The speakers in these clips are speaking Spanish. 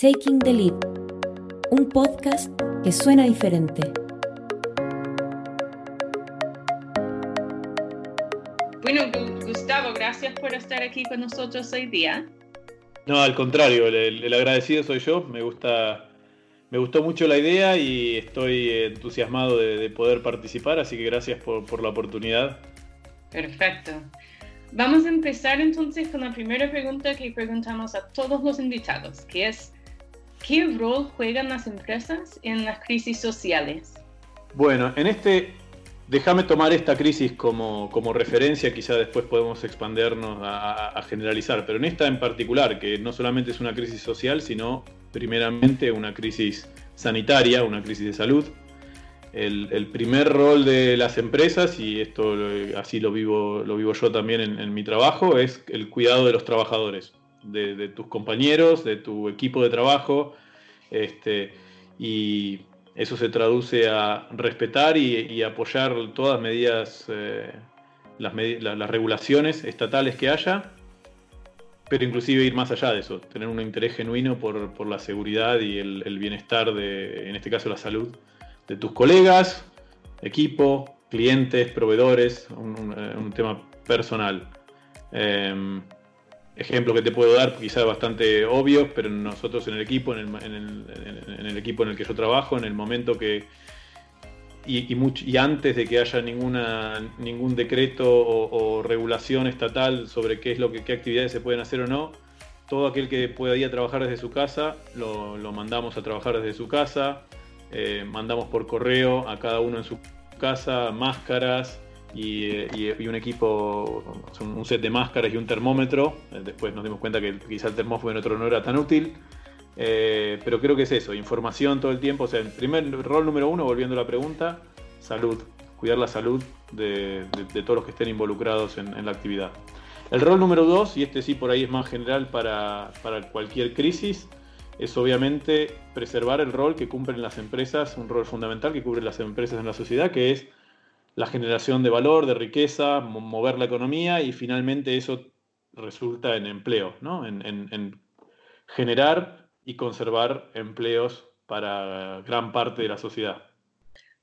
Taking the Lead, un podcast que suena diferente. Bueno, Gustavo, gracias por estar aquí con nosotros hoy día. No, al contrario, el, agradecido soy yo. Me gusta, me gustó mucho la idea y estoy entusiasmado de, poder participar, así que gracias por, por la oportunidad. Perfecto. Vamos a empezar entonces con la primera pregunta que preguntamos a todos los invitados, que es, ¿qué rol juegan las empresas en las crisis sociales? Bueno, en este, déjame tomar esta crisis como, como, referencia, quizá después podemos expandernos a, generalizar, pero en esta en particular, que no solamente es una crisis social, sino primeramente una crisis sanitaria, una crisis de salud, el, primer rol de las empresas, y esto así lo vivo, lo vivo yo también en, mi trabajo, es el cuidado de los trabajadores, de, tus compañeros, de tu equipo de trabajo, este, y eso se traduce a respetar y, apoyar todas las medidas, eh, las, las, regulaciones estatales que haya, pero inclusive ir más allá de eso, tener un interés genuino por, la seguridad y el, el bienestar de, en este caso, la salud de tus colegas, equipo, clientes, proveedores, un, eh, tema personal. Em, ejemplo que te puedo dar, quizás bastante obvio, pero nosotros en el equipo, en el, equipo en el que yo trabajo, en el momento que y, antes de que haya ninguna, ningún decreto o, regulación estatal sobre qué es lo que qué actividades se pueden hacer o no, todo aquel que pueda ir a trabajar desde su casa, lo, mandamos a trabajar desde su casa. Eh, mandamos por correo a cada uno en su casa máscaras y, un equipo, un set de máscaras y un termómetro. Eh, después nos dimos cuenta que quizá el termómetro en otro no era tan útil. Eh, pero creo que es eso, información todo el tiempo. O sea, el primer rol número uno, volviendo a la pregunta, salud. Cuidar la salud de, todos los que estén involucrados en, la actividad. El rol número dos, y este sí por ahí es más general para, para cualquier crisis, es obviamente preservar el rol que cumplen las empresas, un rol fundamental que cubren las empresas en la sociedad, que es la generación de valor, de riqueza, mover la economía y finalmente eso resulta en empleo, ¿no? en, generar y conservar empleos para gran parte de la sociedad.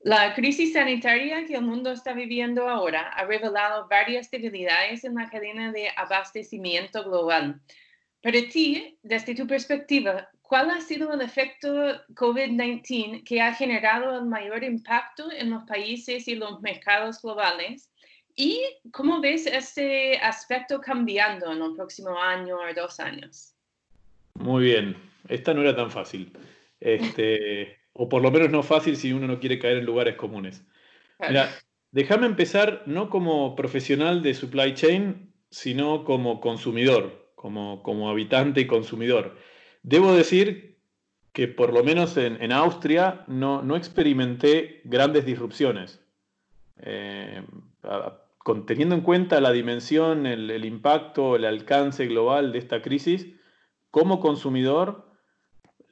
La crisis sanitaria que el mundo está viviendo ahora ha revelado varias debilidades en la cadena de abastecimiento global. Para ti, desde tu perspectiva, ¿Cuál ha sido el efecto COVID-19 que ha generado el mayor impacto en los países y los mercados globales? ¿Y cómo ves ese aspecto cambiando en el próximo año o dos años? Muy bien, esta no era tan fácil. Este, o por lo menos no fácil si uno no quiere caer en lugares comunes. Mira, déjame empezar no como profesional de supply chain, sino como consumidor, como, como habitante y consumidor. Debo decir que por lo menos en, Austria no, experimenté grandes disrupciones. Eh, teniendo en cuenta la dimensión, el, impacto, el alcance global de esta crisis, como consumidor,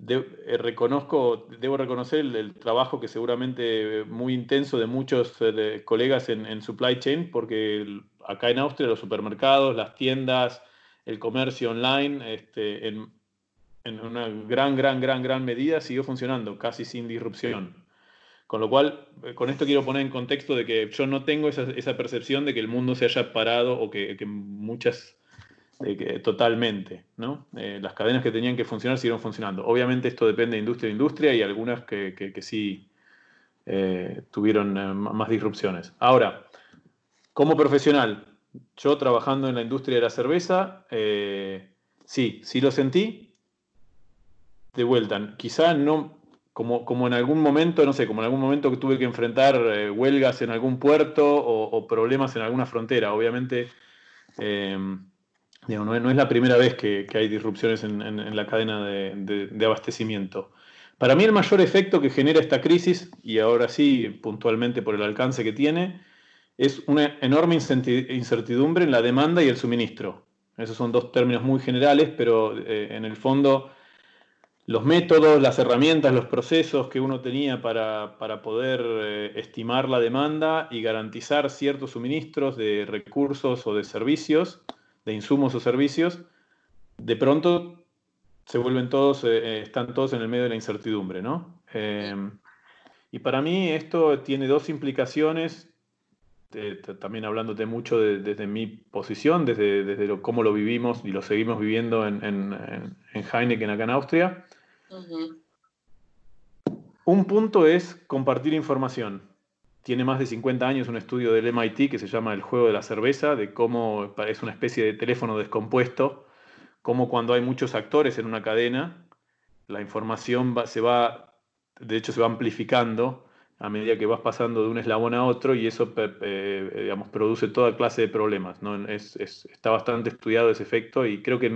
eh, reconozco, debo reconocer el, trabajo que seguramente muy intenso de muchos eh, colegas en, supply chain, porque acá en Austria los supermercados, las tiendas, el comercio online, este, en, en una gran, gran, gran, gran medida siguió funcionando, casi sin disrupción. Con lo cual, eh, con esto quiero poner en contexto de que yo no tengo esa, percepción de que el mundo se haya parado o que, muchas, totalmente, ¿no? Eh, las cadenas que tenían que funcionar siguieron funcionando. Obviamente esto depende de industria a industria y algunas que, sí eh, tuvieron más disrupciones. Ahora, como profesional, yo trabajando en la industria de la cerveza, sí, sí lo sentí, de vuelta. Quizá no, como, como en algún momento, no sé, como en algún momento que tuve que enfrentar eh, huelgas en algún puerto o, problemas en alguna frontera. Obviamente, eh, no, es la primera vez que, hay disrupciones en, la cadena de, abastecimiento. Para mí el mayor efecto que genera esta crisis, y ahora sí puntualmente por el alcance que tiene, es una enorme incertidumbre en la demanda y el suministro. Esos son dos términos muy generales, pero eh, en el fondo los métodos, las herramientas, los procesos que uno tenía para, poder eh, estimar la demanda y garantizar ciertos suministros de recursos o de servicios, de insumos o servicios, de pronto se vuelven todos, eh, están todos en el medio de la incertidumbre, ¿no? Em, y para mí esto tiene dos implicaciones, también hablándote mucho desde mi posición, desde, desde cómo lo vivimos y lo seguimos viviendo en, en, en Heineken acá en Austria. Un punto es compartir información. Tiene más de 50 años un estudio del MIT que se llama El juego de la cerveza, de cómo es una especie de teléfono descompuesto, cómo cuando hay muchos actores en una cadena, la información se va, de hecho se va amplificando a medida que vas pasando de un eslabón a otro y eso digamos, produce toda clase de problemas. ¿no? está bastante estudiado ese efecto y creo que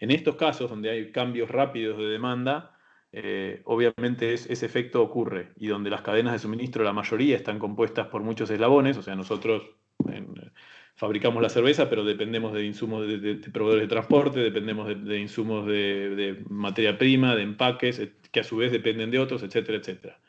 en, estos casos donde hay cambios rápidos de demanda, eh, obviamente ese efecto ocurre y donde las cadenas de suministro, la mayoría están compuestas por muchos eslabones, o sea, nosotros fabricamos la cerveza, pero dependemos de insumos de, proveedores de transporte, dependemos de, insumos de, materia prima, de empaques, que a su vez dependen de otros, etcétera, etcétera.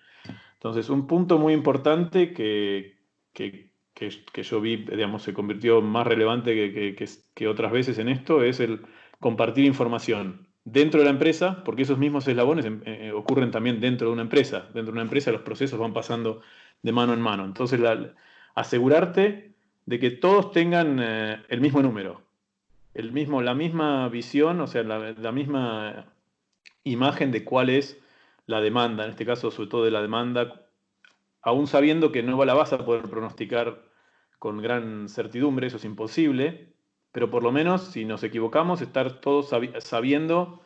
Entonces, un punto muy importante que, que, yo vi, digamos, se convirtió más relevante que otras veces en esto es el compartir información dentro de la empresa, porque esos mismos eslabones eh, eh, ocurren también dentro de una empresa. Dentro de una empresa los procesos van pasando de mano en mano. Entonces, asegurarte de que todos tengan eh, el mismo número, el mismo, la misma visión, o sea, la, misma imagen de cuál es la demanda, en este caso sobre todo de la demanda, aún sabiendo que no la vas a poder pronosticar con gran certidumbre, eso es imposible, pero por lo menos si nos equivocamos, estar todos sabiendo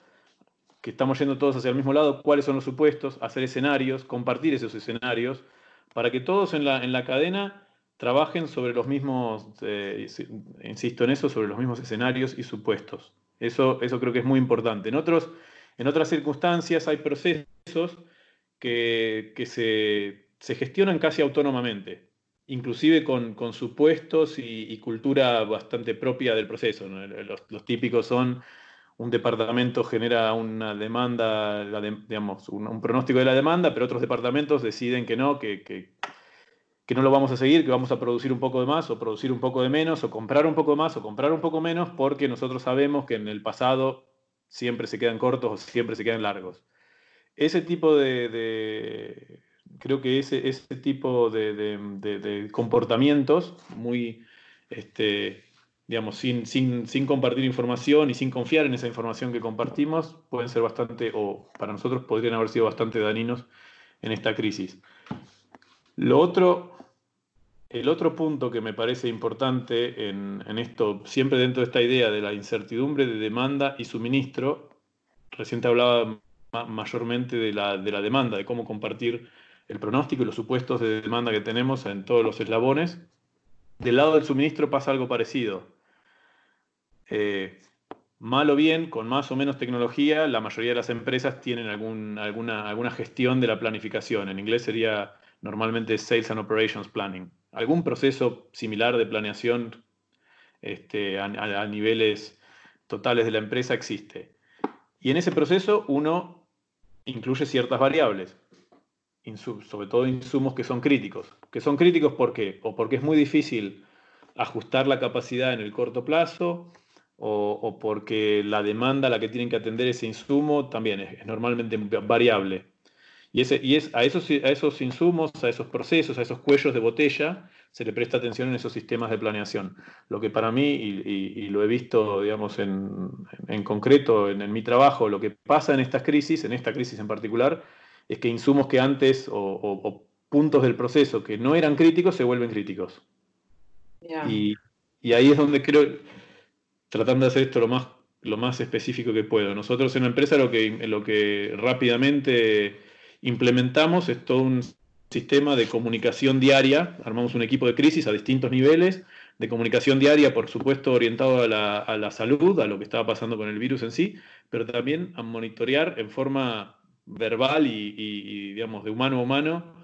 que estamos yendo todos hacia el mismo lado, cuáles son los supuestos, hacer escenarios, compartir esos escenarios, para que todos en la, en la cadena trabajen sobre los mismos, eh, insisto en eso, sobre los mismos escenarios y supuestos. Eso, eso creo que es muy importante. En, otros, en otras circunstancias hay procesos que, que se, se gestionan casi autónomamente inclusive con, supuestos y, cultura bastante propia del proceso. Los, típicos son un departamento genera una demanda, digamos, un, pronóstico de la demanda, pero otros departamentos deciden que no, que, que, no lo vamos a seguir, que vamos a producir un poco de más o producir un poco de menos o comprar un poco más o comprar un poco menos porque nosotros sabemos que en el pasado siempre se quedan cortos o siempre se quedan largos. Ese tipo de creo que ese, ese tipo de, comportamientos muy, este, digamos, sin, sin, compartir información y sin confiar en esa información que compartimos, pueden ser bastante, o para nosotros podrían haber sido bastante dañinos en esta crisis. Lo otro, el otro punto que me parece importante en, en esto, siempre dentro de esta idea de la incertidumbre de demanda y suministro, recién hablaba mayormente de la, de la demanda, de cómo compartir el pronóstico y los supuestos de demanda que tenemos en todos los eslabones. Del lado del suministro pasa algo parecido. Eh, mal o bien, con más o menos tecnología, la mayoría de las empresas tienen alguna, alguna gestión de la planificación. En inglés sería normalmente Sales and Operations Planning. Algún proceso similar de planeación este, a niveles totales de la empresa existe. Y en ese proceso uno incluye ciertas variables sobre todo insumos que son críticos. Que son críticos ¿por qué? O porque es muy difícil ajustar la capacidad en el corto plazo, o, porque la demanda a la que tienen que atender ese insumo también es, normalmente variable. Y, ese, y es, a, esos, a esos insumos, a esos procesos, a esos cuellos de botella, se le presta atención en esos sistemas de planeación. Lo que para mí, y, lo he visto, digamos, en, en concreto en, en mi trabajo, lo que pasa en estas crisis, en esta crisis en particular, es que insumos que antes o, puntos del proceso que no eran críticos se vuelven críticos. Y, ahí es donde creo, tratando de hacer esto lo más, lo más específico que puedo. Nosotros en la empresa lo que, lo que rápidamente implementamos todo un sistema de comunicación diaria. Armamos un equipo de crisis a distintos niveles, de comunicación diaria, por supuesto, orientado a la, a la salud, a lo que estaba pasando con el virus en sí, pero también a monitorear en forma verbal y, digamos, de humano a humano,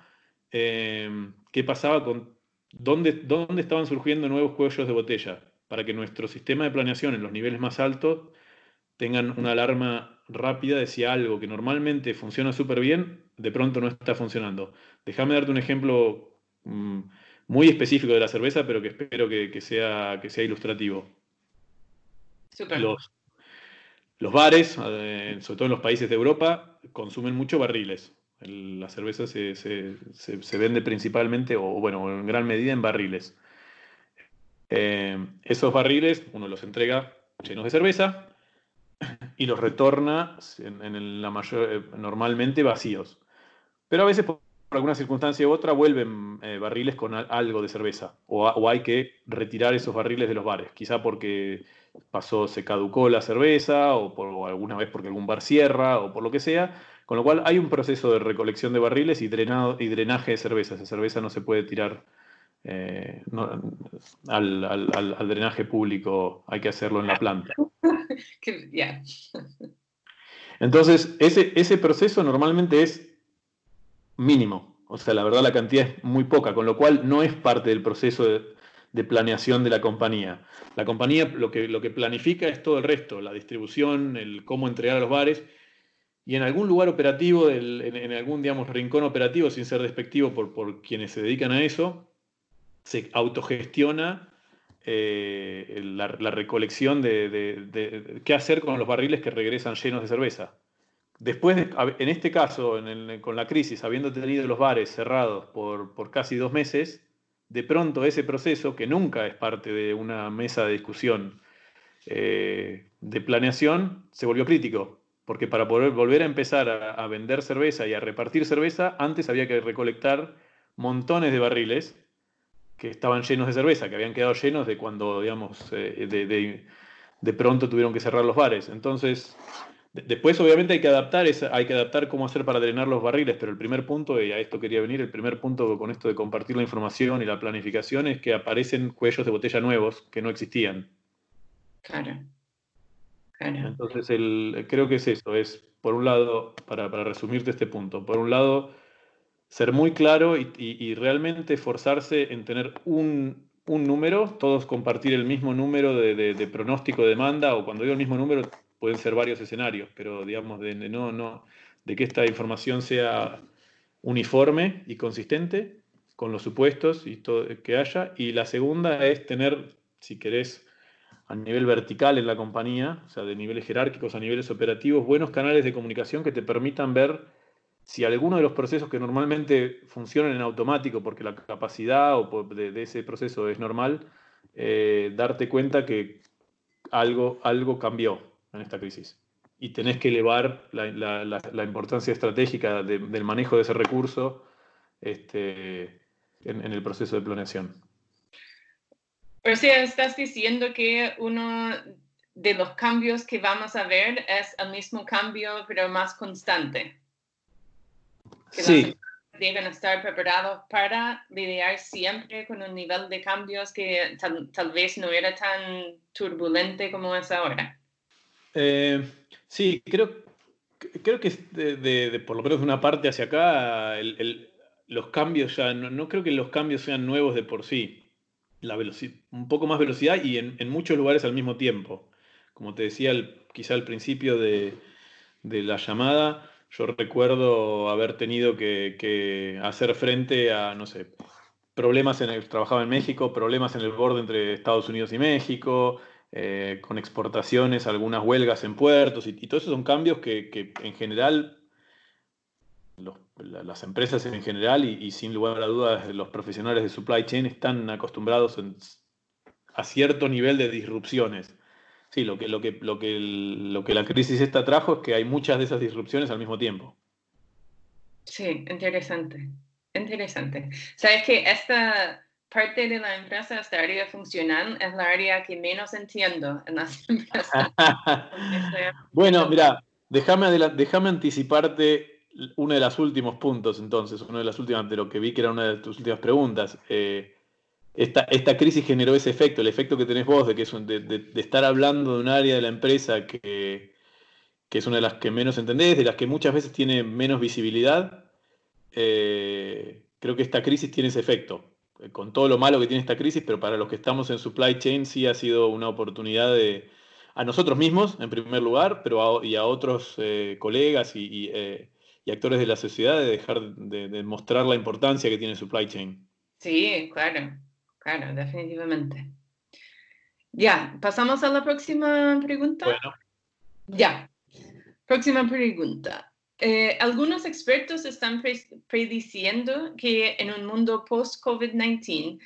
em, qué pasaba con dónde, dónde estaban surgiendo nuevos cuellos de botella, para que nuestro sistema de planeación en los niveles más altos tengan una alarma rápida de si algo que normalmente funciona súper bien, de pronto no está funcionando. Déjame darte un ejemplo mm, muy específico de la cerveza, pero que espero que, sea, que sea ilustrativo. Los, los bares, eh, sobre todo en los países de Europa, consumen mucho barriles. la cerveza se, vende principalmente, o bueno, en gran medida en barriles. Eh, esos barriles uno los entrega llenos de cerveza y los retorna en, la mayor, normalmente vacíos. Pero a veces por alguna circunstancia u otra vuelven barriles con algo de cerveza o, o, hay que retirar esos barriles de los bares, quizá porque pasó, se caducó la cerveza, o, por, alguna vez porque algún bar cierra, o por lo que sea. Con lo cual hay un proceso de recolección de barriles y, drenado, y drenaje de cerveza. Esa cerveza no se puede tirar eh, al, drenaje público, hay que hacerlo en la planta. Entonces, ese, ese proceso normalmente es mínimo. O sea, la verdad la cantidad es muy poca, con lo cual no es parte del proceso de, planeación de la compañía. La compañía lo que, lo que planifica es todo el resto, la distribución, el cómo entregar a los bares, y en algún lugar operativo, en, algún digamos, rincón operativo, sin ser despectivo por, por quienes se dedican a eso, se autogestiona eh, la, recolección de, qué hacer con los barriles que regresan llenos de cerveza. Después, en este caso, con la crisis, habiendo tenido los bares cerrados por, casi dos meses, de pronto ese proceso, que nunca es parte de una mesa de discusión eh, de planeación, se volvió crítico. Porque para poder volver a empezar a, vender cerveza y a repartir cerveza, antes había que recolectar montones de barriles que estaban llenos de cerveza, que habían quedado llenos de cuando, digamos, eh, de pronto tuvieron que cerrar los bares. Entonces, Después, obviamente, hay que adaptar, hay que adaptar cómo hacer para drenar los barriles, pero el primer punto, y a esto quería venir, el primer punto con esto de compartir la información y la planificación es que aparecen cuellos de botella nuevos que no existían. Claro. Entonces, el, creo que es eso, es, por un lado, para, resumirte este punto, por un lado, ser muy claro y, realmente esforzarse en tener un, número, todos compartir el mismo número de, de pronóstico de demanda, o cuando digo el mismo número, pueden ser varios escenarios, pero digamos, de, no, no, de que esta información sea uniforme y consistente con los supuestos y todo, que haya. Y la segunda es tener, si querés, a nivel vertical en la compañía, o sea, de niveles jerárquicos a niveles operativos, buenos canales de comunicación que te permitan ver si alguno de los procesos que normalmente funcionan en automático porque la capacidad o de, ese proceso es normal, eh, darte cuenta que algo, algo cambió en esta crisis. Y tenés que elevar la, importancia estratégica del manejo de ese recurso este, en, el proceso de planeación. O sea, estás diciendo que uno de los cambios que vamos a ver es el mismo cambio, pero más constante. sí. Deben estar preparados para lidiar siempre con un nivel de cambios que tal vez no era tan turbulente como es ahora. Eh, sí, creo, creo que de, por lo menos de una parte hacia acá, los cambios ya, no, creo que los cambios sean nuevos de por sí. La un poco más velocidad y en, muchos lugares al mismo tiempo. Como te decía quizá al principio de, la llamada, yo recuerdo haber tenido que, que, hacer frente a, no sé, problemas en el, trabajaba en México, problemas en el borde entre Estados Unidos y México, eh, con exportaciones, algunas huelgas en puertos y, todos esos son cambios que, en general las empresas en general y, sin lugar a dudas los profesionales de supply chain están acostumbrados a cierto nivel de disrupciones. Sí, lo que, lo, que, lo, que lo que la crisis esta trajo es que hay muchas de esas disrupciones al mismo tiempo. Sí, interesante. Interesante. Sabes que esta parte de la empresa, esta área funcional, es la área que menos entiendo en las empresas. bueno, mira, déjame, déjame anticiparte uno de los últimos puntos, entonces, uno de las últimas, de lo que vi que era una de tus últimas preguntas. Eh, esta, esta, crisis generó ese efecto, el efecto que tenés vos de, que es de, de, estar hablando de un área de la empresa que, que, es una de las que menos entendés, de las que muchas veces tiene menos visibilidad. Eh, creo que esta crisis tiene ese efecto con todo lo malo que tiene esta crisis, pero para los que estamos en supply chain sí ha sido una oportunidad de, a nosotros mismos, en primer lugar, pero y a otros eh, colegas eh, y, actores de la sociedad de dejar de, mostrar la importancia que tiene supply chain. Sí, claro, claro, definitivamente. Ya, pasamos a la próxima pregunta. Bueno. Ya. Próxima pregunta. Eh, algunos expertos están prediciendo que en un mundo post-COVID-19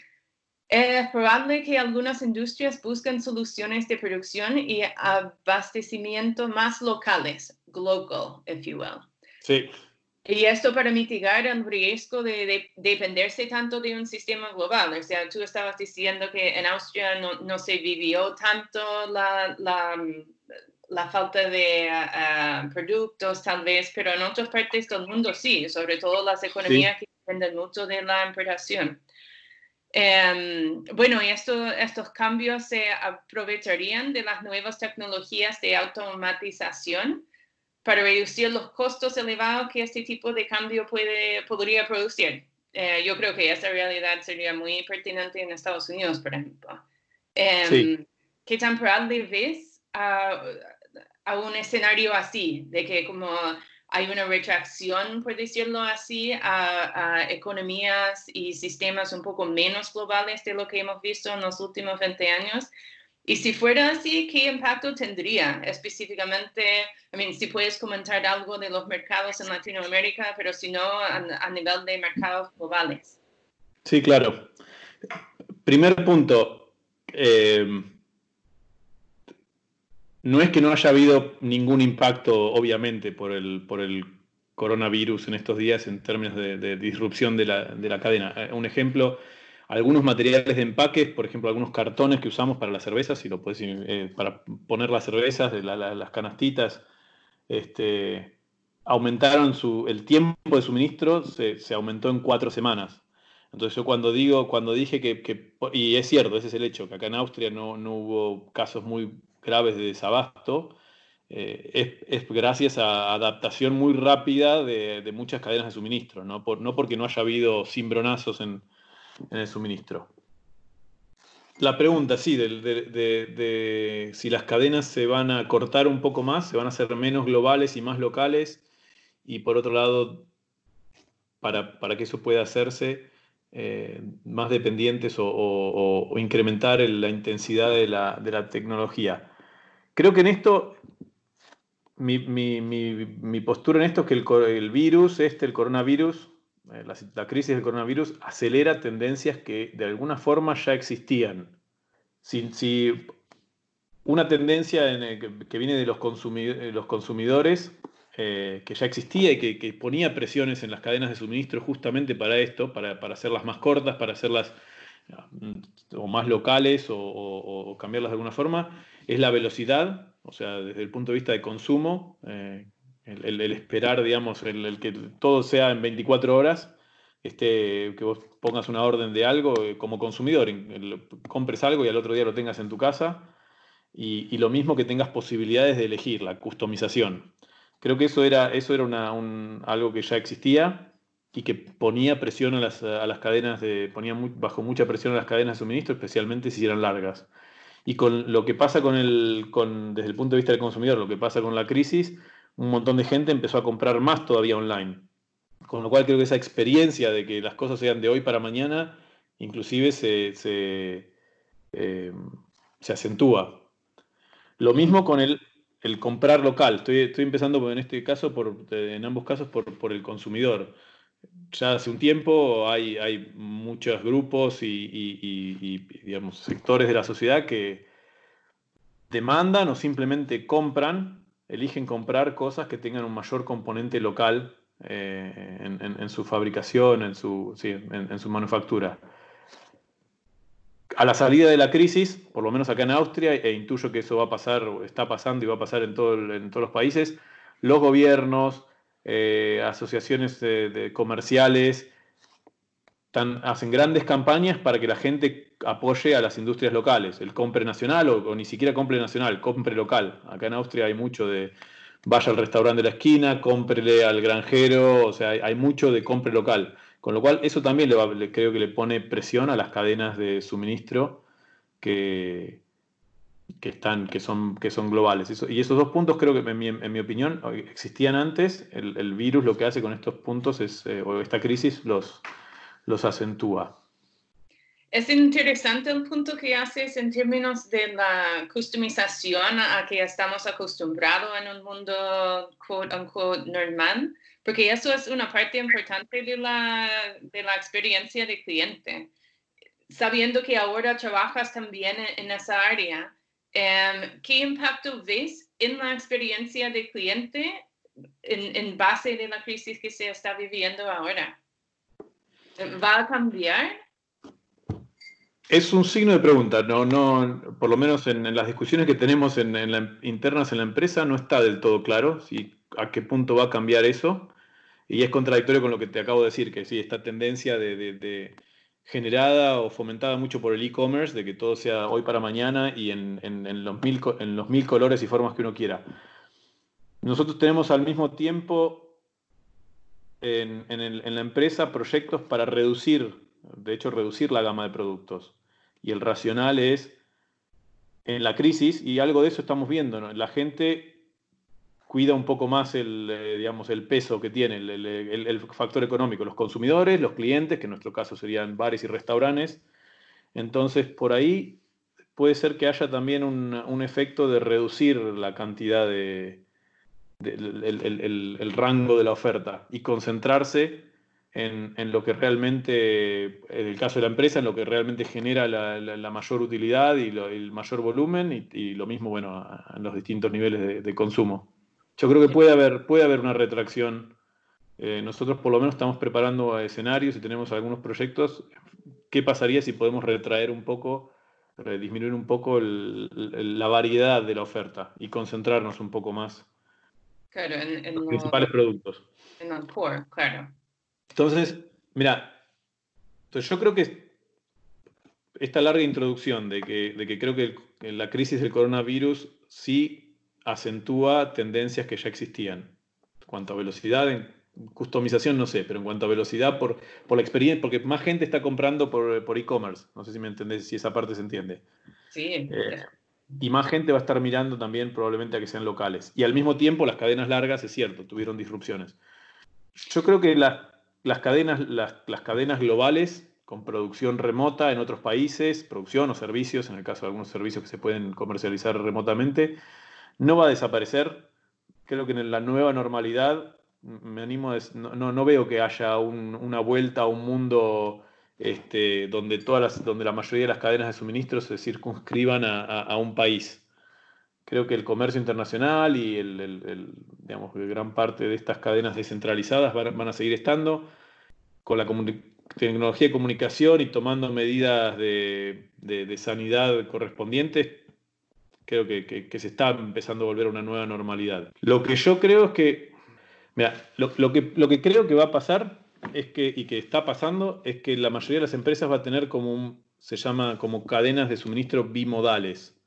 es probable que algunas industrias busquen soluciones de producción y abastecimiento más locales, local, if you will. Sí. Y esto para mitigar el riesgo de, dependerse tanto de un sistema global. O sea, tú estabas diciendo que en Austria no, se vivió tanto la, la, falta de ah, ah, productos, tal vez, pero en otras partes del mundo sí, sobre todo las economías que dependen mucho de la importación. Em, bueno, y esto, estos cambios se aprovecharían de las nuevas tecnologías de automatización para reducir los costos elevados que este tipo de cambio puede, podría producir. Eh, yo creo que esa realidad sería muy pertinente en Estados Unidos, por ejemplo. Em, ¿Qué tan probable ves a, a, un escenario así, de que como hay una retracción, por decirlo así, a, economías y sistemas un poco menos globales de lo que hemos visto en los últimos 20 años? Y si fuera así, ¿qué impacto tendría específicamente? I mean, si puedes comentar algo de los mercados en Latinoamérica, pero si no, a, nivel de mercados globales. Sí, claro. Primer punto. Eh, no es que no haya habido ningún impacto, obviamente, por el, por el coronavirus en estos días en términos de, disrupción de la, de la cadena. Eh, un ejemplo algunos materiales de empaque, por ejemplo, algunos cartones que usamos para las cervezas, si lo puedes, eh, para poner las cervezas, de las canastitas, este, aumentaron su, el tiempo de suministro, se, aumentó en cuatro semanas. Entonces yo cuando digo, cuando dije que, y es cierto, ese es el hecho, que acá en Austria no, hubo casos muy graves de desabasto, eh, es, gracias a adaptación muy rápida de, muchas cadenas de suministro, no, Por, no porque no haya habido cimbronazos en, en el suministro. La pregunta, sí, de, si las cadenas se van a cortar un poco más, se van a hacer menos globales y más locales, y por otro lado, para, que eso pueda hacerse, eh, más dependientes o, incrementar la intensidad de la, tecnología. Creo que en esto, mi, postura en esto es que el, el virus, este, el coronavirus, eh, la, crisis del coronavirus acelera tendencias que de alguna forma ya existían. Si, una tendencia que, viene de los, consumidores, eh, que ya existía y que, ponía presiones en las cadenas de suministro justamente para esto, para, hacerlas más cortas, para hacerlas o más locales o, cambiarlas de alguna forma, es la velocidad, o sea, desde el punto de vista de consumo, eh, el, esperar, digamos, el, que todo sea en 24 horas, este, que vos pongas una orden de algo eh, como consumidor, compres algo y al otro día lo tengas en tu casa, y, lo mismo que tengas posibilidades de elegir, la customización. Creo que eso era, eso era un, algo que ya existía y que ponía presión a las, a las cadenas de, ponía bajo mucha presión a las cadenas de suministro, especialmente si eran largas. Y con lo que pasa con el, con, desde el punto de vista del consumidor, lo que pasa con la crisis, un montón de gente empezó a comprar más todavía online. Con lo cual creo que esa experiencia de que las cosas sean de hoy para mañana, inclusive se, se, eh, acentúa. Lo mismo con el, el comprar local. Estoy, estoy, empezando en este caso, por, en ambos casos, por, el consumidor. Ya hace un tiempo hay, hay muchos grupos y, digamos, sectores de la sociedad que demandan o simplemente compran eligen comprar cosas que tengan un mayor componente local eh, en, su fabricación, en su, en, su manufactura. A la salida de la crisis, por lo menos acá en Austria, e intuyo que eso va a pasar, está pasando y va a pasar en, todo en todos los países, los gobiernos, eh, asociaciones comerciales, hacen grandes campañas para que la gente apoye a las industrias locales, el compre nacional o, ni siquiera compre nacional, compre local. Acá en Austria hay mucho de vaya al restaurante de la esquina, cómprele al granjero, o sea, hay, mucho de compre local. Con lo cual, eso también le, creo que le pone presión a las cadenas de suministro que, que, están, que, son, que son globales. y esos dos puntos creo que, en mi, opinión, existían antes. El, virus lo que hace con estos puntos es, eh, o esta crisis los, los acentúa. Es interesante el punto que haces en términos de la customización a que estamos acostumbrados en un mundo quote unquote normal, porque eso es una parte importante de la, de la experiencia de cliente. Sabiendo que ahora trabajas también en, esa área, em, ¿qué impacto ves en la experiencia de cliente en, en base de la crisis que se está viviendo ahora? ¿Va a cambiar? Es un signo de pregunta, no, no, por lo menos en, las discusiones que tenemos en, internas en la empresa no está del todo claro si, a qué punto va a cambiar eso. Y es contradictorio con lo que te acabo de decir, que sí, esta tendencia de, generada o fomentada mucho por el e-commerce, de que todo sea hoy para mañana y en, los mil, colores y formas que uno quiera. Nosotros tenemos al mismo tiempo en, la empresa proyectos para reducir de hecho reducir la gama de productos. Y el racional es, en la crisis, y algo de eso estamos viendo, la gente cuida un poco más el, eh, digamos, el peso que tiene, el, factor económico, los consumidores, los clientes, que en nuestro caso serían bares y restaurantes. Entonces, por ahí puede ser que haya también un, efecto de reducir la cantidad de, el, rango de la oferta y concentrarse en, lo que realmente, en el caso de la empresa, en lo que realmente genera la, mayor utilidad y el mayor volumen y, lo mismo, bueno, en los distintos niveles de, consumo. Yo creo que puede haber, puede haber una retracción. Eh, nosotros por lo menos estamos preparando escenarios y tenemos algunos proyectos. ¿Qué pasaría si podemos retraer un poco, disminuir un poco la variedad de la oferta y concentrarnos un poco más en, los principales productos? En el core, claro. Entonces, mira, entonces yo creo que esta larga introducción de que, creo que la crisis del coronavirus sí acentúa tendencias que ya existían. En cuanto a velocidad, en customización no sé, pero en cuanto a velocidad por, la experiencia, porque más gente está comprando por, e-commerce. No sé si me entendés, si esa parte se entiende. Sí. Eh, y más gente va a estar mirando también probablemente a que sean locales. Y al mismo tiempo las cadenas largas, es cierto, tuvieron disrupciones. Yo creo que la, las cadenas, las, cadenas globales con producción remota en otros países, producción o servicios, en el caso de algunos servicios que se pueden comercializar remotamente, no va a desaparecer. Creo que en la nueva normalidad, me animo a, no, no, veo que haya una vuelta a un mundo este, donde, todas las, donde la mayoría de las cadenas de suministro se circunscriban a, un país. Creo que el comercio internacional y el, digamos, gran parte de estas cadenas descentralizadas van a seguir estando con la tecnología de comunicación y tomando medidas de, sanidad correspondientes, creo que, se está empezando a volver a una nueva normalidad. Lo que yo creo es que, mira, lo, que, lo que creo que va a pasar es que, y que está pasando, es que la mayoría de las empresas va a tener como un, se llama como cadenas de suministro bimodales.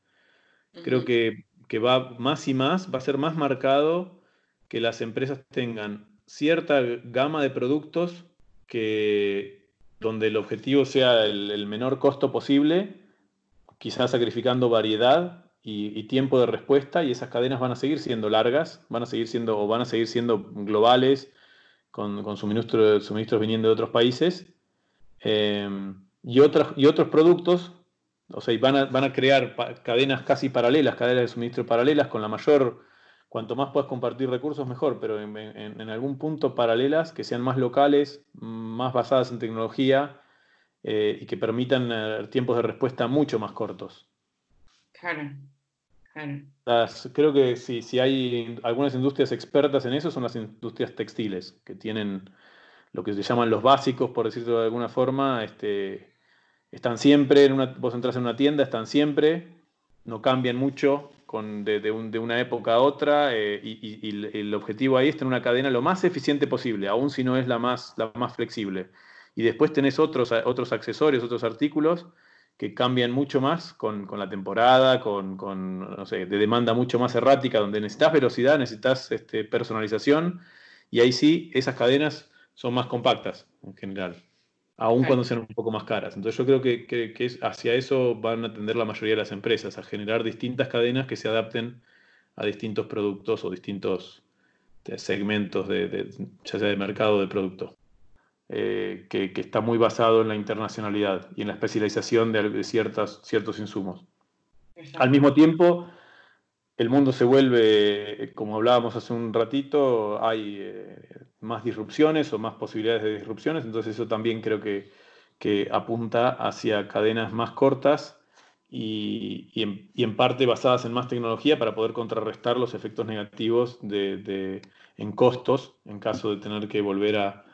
Creo que, que va más y más, va a ser más marcado que las empresas tengan cierta gama de productos que donde el objetivo sea el, menor costo posible, quizás sacrificando variedad y, tiempo de respuesta, y esas cadenas van a seguir siendo largas, van a seguir siendo, o van a seguir siendo globales, con, suministros, suministros viniendo de otros países, em, y, otros, y otros productos, o sea, van a, van a crear cadenas casi paralelas, cadenas de suministro paralelas, con la mayor cuanto más puedas compartir recursos, mejor, pero en, algún punto paralelas, que sean más locales, más basadas en tecnología eh, y que permitan eh, tiempos de respuesta mucho más cortos. Claro, creo que si, si hay algunas industrias expertas en eso, son las industrias textiles, que tienen lo que se llaman los básicos, por decirlo de alguna forma, este, están siempre, en una, vos entras en una tienda, están siempre, no cambian mucho, de, una época a otra eh, y, el objetivo ahí es tener una cadena lo más eficiente posible, aun si no es la más, la más flexible. Y después tenés otros, otros accesorios, otros artículos que cambian mucho más con, la temporada, con, no sé, de demanda mucho más errática, donde necesitas velocidad, necesitas este, personalización, y ahí sí, esas cadenas son más compactas en general aun cuando sean un poco más caras. Entonces yo creo que, es, hacia eso van a tender la mayoría de las empresas, a generar distintas cadenas que se adapten a distintos productos o distintos segmentos, de, ya sea de mercado o de producto. Eh, que, está muy basado en la internacionalidad y en la especialización de, ciertas, ciertos insumos. Al mismo tiempo, el mundo se vuelve, como hablábamos hace un ratito, hay eh, más disrupciones o más posibilidades de disrupciones, entonces eso también creo que, que apunta hacia cadenas más cortas y, en, parte basadas en más tecnología para poder contrarrestar los efectos negativos de, en costos en caso de tener que volver a,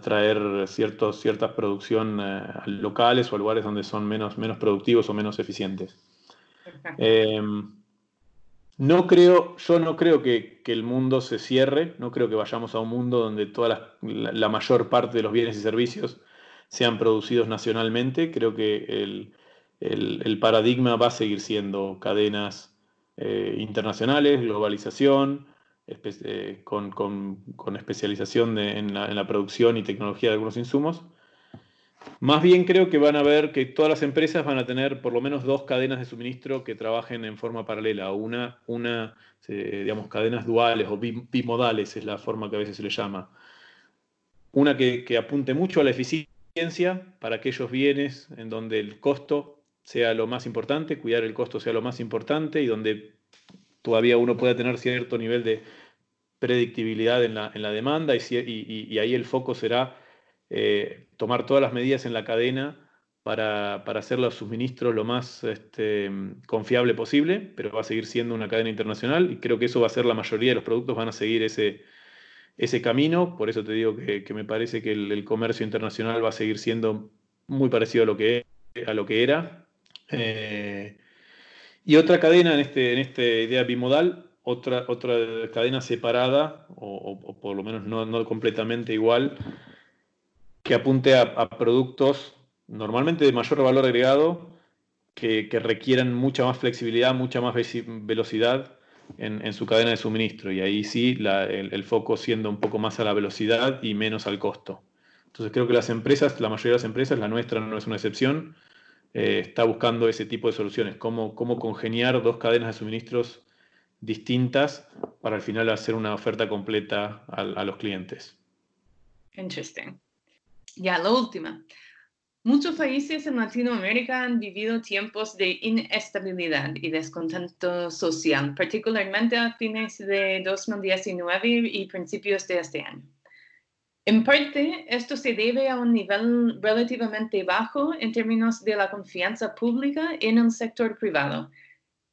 traer ciertos, ciertas producción eh, locales o a lugares donde son menos, menos productivos o menos eficientes. Em, no creo, yo no creo que, el mundo se cierre, no creo que vayamos a un mundo donde toda la mayor parte de los bienes y servicios sean producidos nacionalmente. Creo que el, el, paradigma va a seguir siendo cadenas eh, internacionales, globalización, eh, con, especialización en, la, producción y tecnología de algunos insumos. Más bien creo que van a ver que todas las empresas van a tener por lo menos dos cadenas de suministro que trabajen en forma paralela. Una, una eh, digamos, cadenas duales o bimodales es la forma que a veces se le llama. Una que, que apunte mucho a la eficiencia para aquellos bienes en donde el costo sea lo más importante, cuidar el costo sea lo más importante y donde todavía uno pueda tener cierto nivel de predictibilidad en la, demanda y, ahí el foco será eh, tomar todas las medidas en la cadena para, hacer los suministros lo más este, confiable posible, pero va a seguir siendo una cadena internacional y creo que eso va a ser la mayoría de los productos, van a seguir ese, ese camino, por eso te digo que, me parece que el, comercio internacional va a seguir siendo muy parecido a lo que, a lo que era, eh, y otra cadena en, este, en esta idea bimodal, otra, otra cadena separada, o, por lo menos no, completamente igual, que apunte a, productos normalmente de mayor valor agregado, que, requieran mucha más flexibilidad, mucha más velocidad en, su cadena de suministro. Y ahí sí, el, el, foco siendo un poco más a la velocidad y menos al costo. Entonces creo que las empresas, la mayoría de las empresas, la nuestra no es una excepción, eh, está buscando ese tipo de soluciones, cómo, cómo congeniar dos cadenas de suministros distintas para al final hacer una oferta completa a, los clientes. Interesting. Ya, la última. Muchos países en Latinoamérica han vivido tiempos de inestabilidad y descontento social, particularmente a fines de 2019 y principios de este año. En parte, esto se debe a un nivel relativamente bajo en términos de la confianza pública en el sector privado.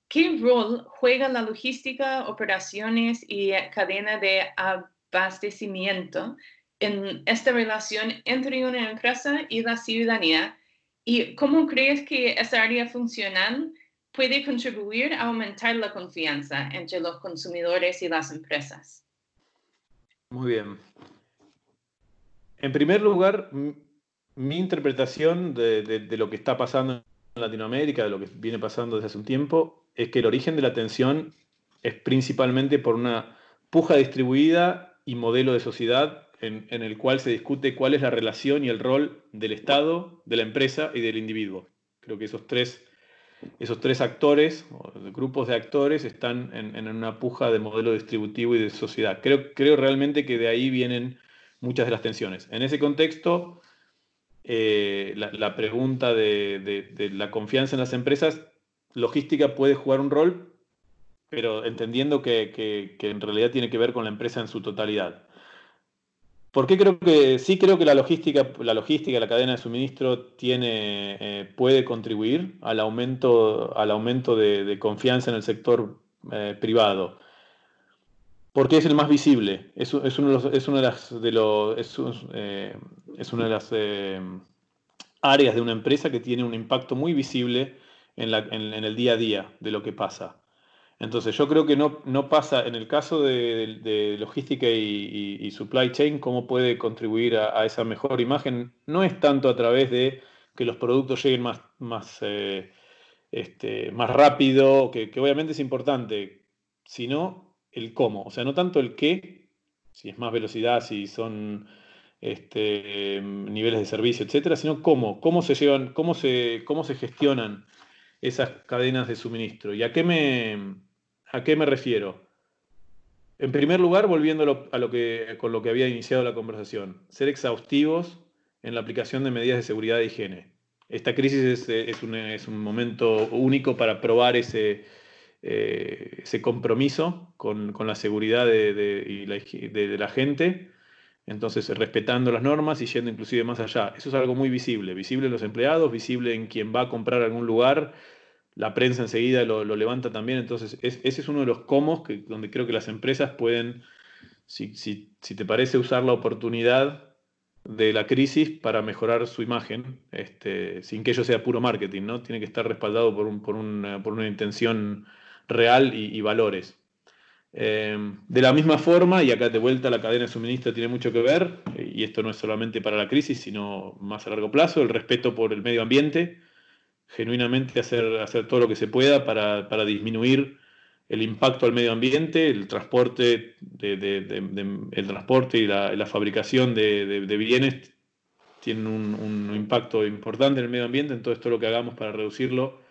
¿Qué rol juega la logística, operaciones y cadena de abastecimiento en esta relación entre una empresa y la ciudadanía? ¿Y cómo crees que esa área funcional puede contribuir a aumentar la confianza entre los consumidores y las empresas? Muy bien. En primer lugar, mi interpretación de, lo que está pasando en Latinoamérica, de lo que viene pasando desde hace un tiempo, es que el origen de la tensión es principalmente por una puja distribuida y modelo de sociedad en, el cual se discute cuál es la relación y el rol del Estado, de la empresa y del individuo. Creo que esos tres, esos tres actores, grupos de actores, están en, una puja de modelo distributivo y de sociedad. Creo, creo realmente que de ahí vienen muchas de las tensiones. En ese contexto, eh, la, pregunta de, la confianza en las empresas, logística puede jugar un rol, pero entendiendo que, en realidad tiene que ver con la empresa en su totalidad. ¿Por qué creo que sí creo que la logística, la logística, la cadena de suministro tiene, eh, puede contribuir al aumento, al aumento de, confianza en el sector eh, privado? Porque es el más visible. Es, una de las, áreas de una empresa que tiene un impacto muy visible en, el día a día de lo que pasa. Entonces yo creo que no, pasa, en el caso de, logística y, supply chain, cómo puede contribuir a, esa mejor imagen, no es tanto a través de que los productos lleguen más, eh, este, rápido, que obviamente es importante, sino el cómo, o sea, no tanto el qué, si es más velocidad, si son este, niveles de servicio, etcétera, sino cómo, cómo se llevan, cómo se, cómo se gestionan esas cadenas de suministro. ¿Y a qué me, a qué me refiero? En primer lugar, volviendo a lo que, con lo que había iniciado la conversación, ser exhaustivos en la aplicación de medidas de seguridad e higiene. Esta crisis es, un, momento único para probar ese, eh, ese compromiso con, la seguridad de, la, gente, entonces respetando las normas y yendo inclusive más allá. Eso es algo muy visible, visible en los empleados, visible en quien va a comprar algún lugar, la prensa enseguida lo, levanta también, entonces ese es uno de los comos que, donde creo que las empresas pueden, si, si te parece, usar la oportunidad de la crisis para mejorar su imagen, este, sin que ello sea puro marketing, ¿no? Tiene que estar respaldado por, un, por, una, por una, intención real y, valores. Em, de la misma forma, y acá de vuelta la cadena de suministro tiene mucho que ver, y esto no es solamente para la crisis, sino más a largo plazo, el respeto por el medio ambiente, genuinamente hacer, hacer todo lo que se pueda para, para disminuir el impacto al medio ambiente, el transporte, el transporte y la, fabricación de, bienes tienen un, impacto importante en el medio ambiente, entonces todo lo que hagamos para reducirlo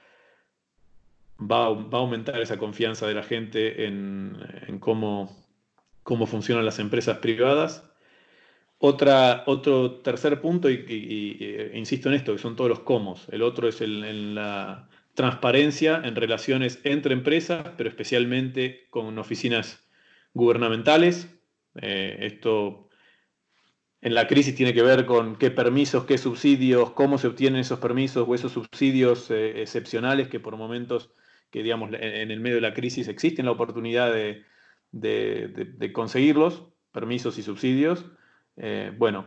va, a aumentar esa confianza de la gente en, cómo, cómo, funcionan las empresas privadas. Otro tercer punto, y, e insisto en esto, que son todos los cómo. El otro es en la transparencia en relaciones entre empresas, pero especialmente con oficinas gubernamentales. Eh, esto en la crisis tiene que ver con qué permisos, qué subsidios, cómo se obtienen esos permisos o esos subsidios eh, excepcionales que por momentos, que digamos en el medio de la crisis existen la oportunidad de, conseguirlos, permisos y subsidios. Eh, bueno,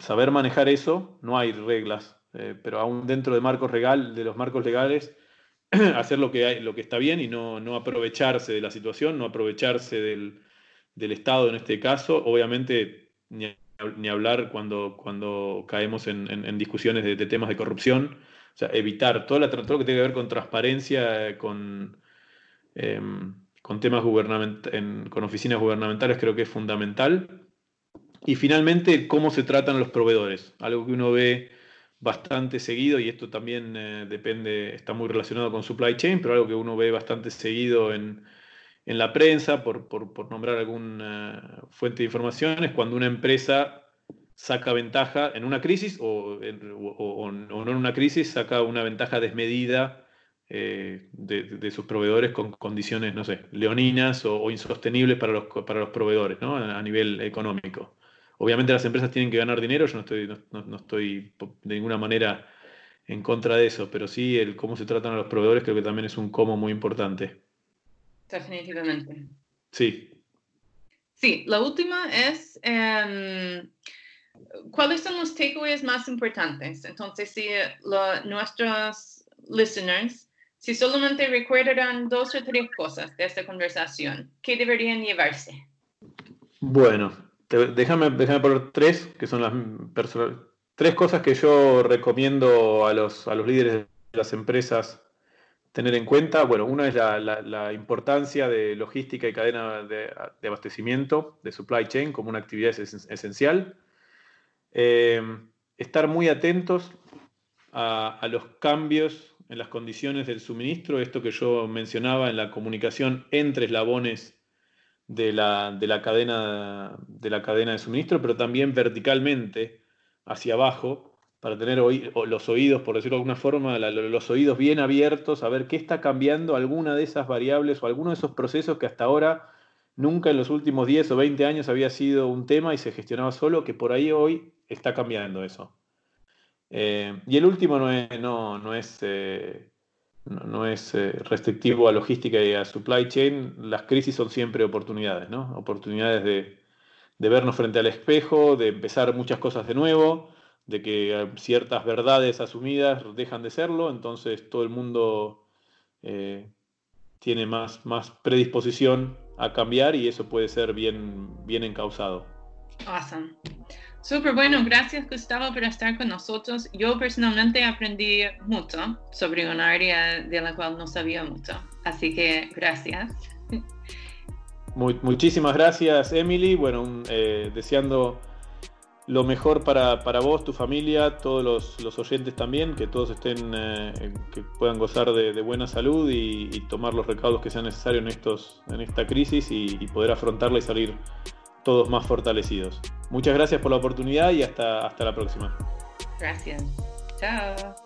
saber manejar eso, no hay reglas, pero aún dentro de marcos legal, de los marcos legales, hacer lo que, hay, lo que está bien y no, aprovecharse de la situación, no aprovecharse del, Estado en este caso. Obviamente, ni, hablar cuando, cuando caemos en, discusiones de, temas de corrupción. O sea, evitar todo, lo que tiene que ver con transparencia, con, em, con temas gubernamentales, con oficinas gubernamentales, creo que es fundamental. Y finalmente, cómo se tratan los proveedores. Algo que uno ve bastante seguido, y esto también eh, depende, está muy relacionado con supply chain, pero algo que uno ve bastante seguido en, la prensa, por, nombrar alguna fuente de información, es cuando una empresa saca ventaja en una crisis o, no en una crisis, saca una ventaja desmedida eh, de, sus proveedores con condiciones, no sé, leoninas o, insostenibles para los, para los proveedores ¿no? a nivel económico. Obviamente las empresas tienen que ganar dinero, yo no estoy, no, estoy de ninguna manera en contra de eso, pero sí el cómo se tratan a los proveedores creo que también es un cómo muy importante. Definitivamente. Sí. Sí, la última es, em, ¿cuáles son los takeaways más importantes? Entonces, si nuestros listeners, si solamente recuerdan dos o tres cosas de esta conversación, ¿qué deberían llevarse? Bueno, déjame, déjame poner tres, que son las tres cosas que yo recomiendo a los, a los líderes de las empresas tener en cuenta. Bueno, una es la, importancia de logística y cadena de, abastecimiento, de supply chain, como una actividad esencial. Eh, estar muy atentos a, a, los cambios en las condiciones del suministro, esto que yo mencionaba en la comunicación entre eslabones de la, de la, cadena, de la cadena de suministro, pero también verticalmente hacia abajo, para tener los oídos, por decirlo de alguna forma, los oídos bien abiertos, a ver qué está cambiando alguna de esas variables o alguno de esos procesos que hasta ahora nunca en los últimos 10 o 20 años había sido un tema y se gestionaba solo, que por ahí hoy está cambiando eso. Eh, y el último no es, no, no es eh, no, es eh, restrictivo a logística y a supply chain, las crisis son siempre oportunidades, ¿no? Oportunidades de, vernos frente al espejo, de empezar muchas cosas de nuevo, de que ciertas verdades asumidas dejan de serlo, entonces todo el mundo tiene más, más predisposición a cambiar y eso puede ser bien, bien encausado. Awesome. Súper bueno, gracias Gustavo por estar con nosotros. Yo personalmente aprendí mucho sobre un área de la cual no sabía mucho, así que gracias. muchísimas gracias Emily, bueno, eh, deseando lo mejor para, vos, tu familia, todos los, oyentes también, que todos estén, eh, que puedan gozar de, buena salud y, tomar los recaudos que sean necesarios en, estos, en esta crisis y, y, poder afrontarla y salir todos más fortalecidos. Muchas gracias por la oportunidad y hasta, hasta la próxima. Gracias. Chao.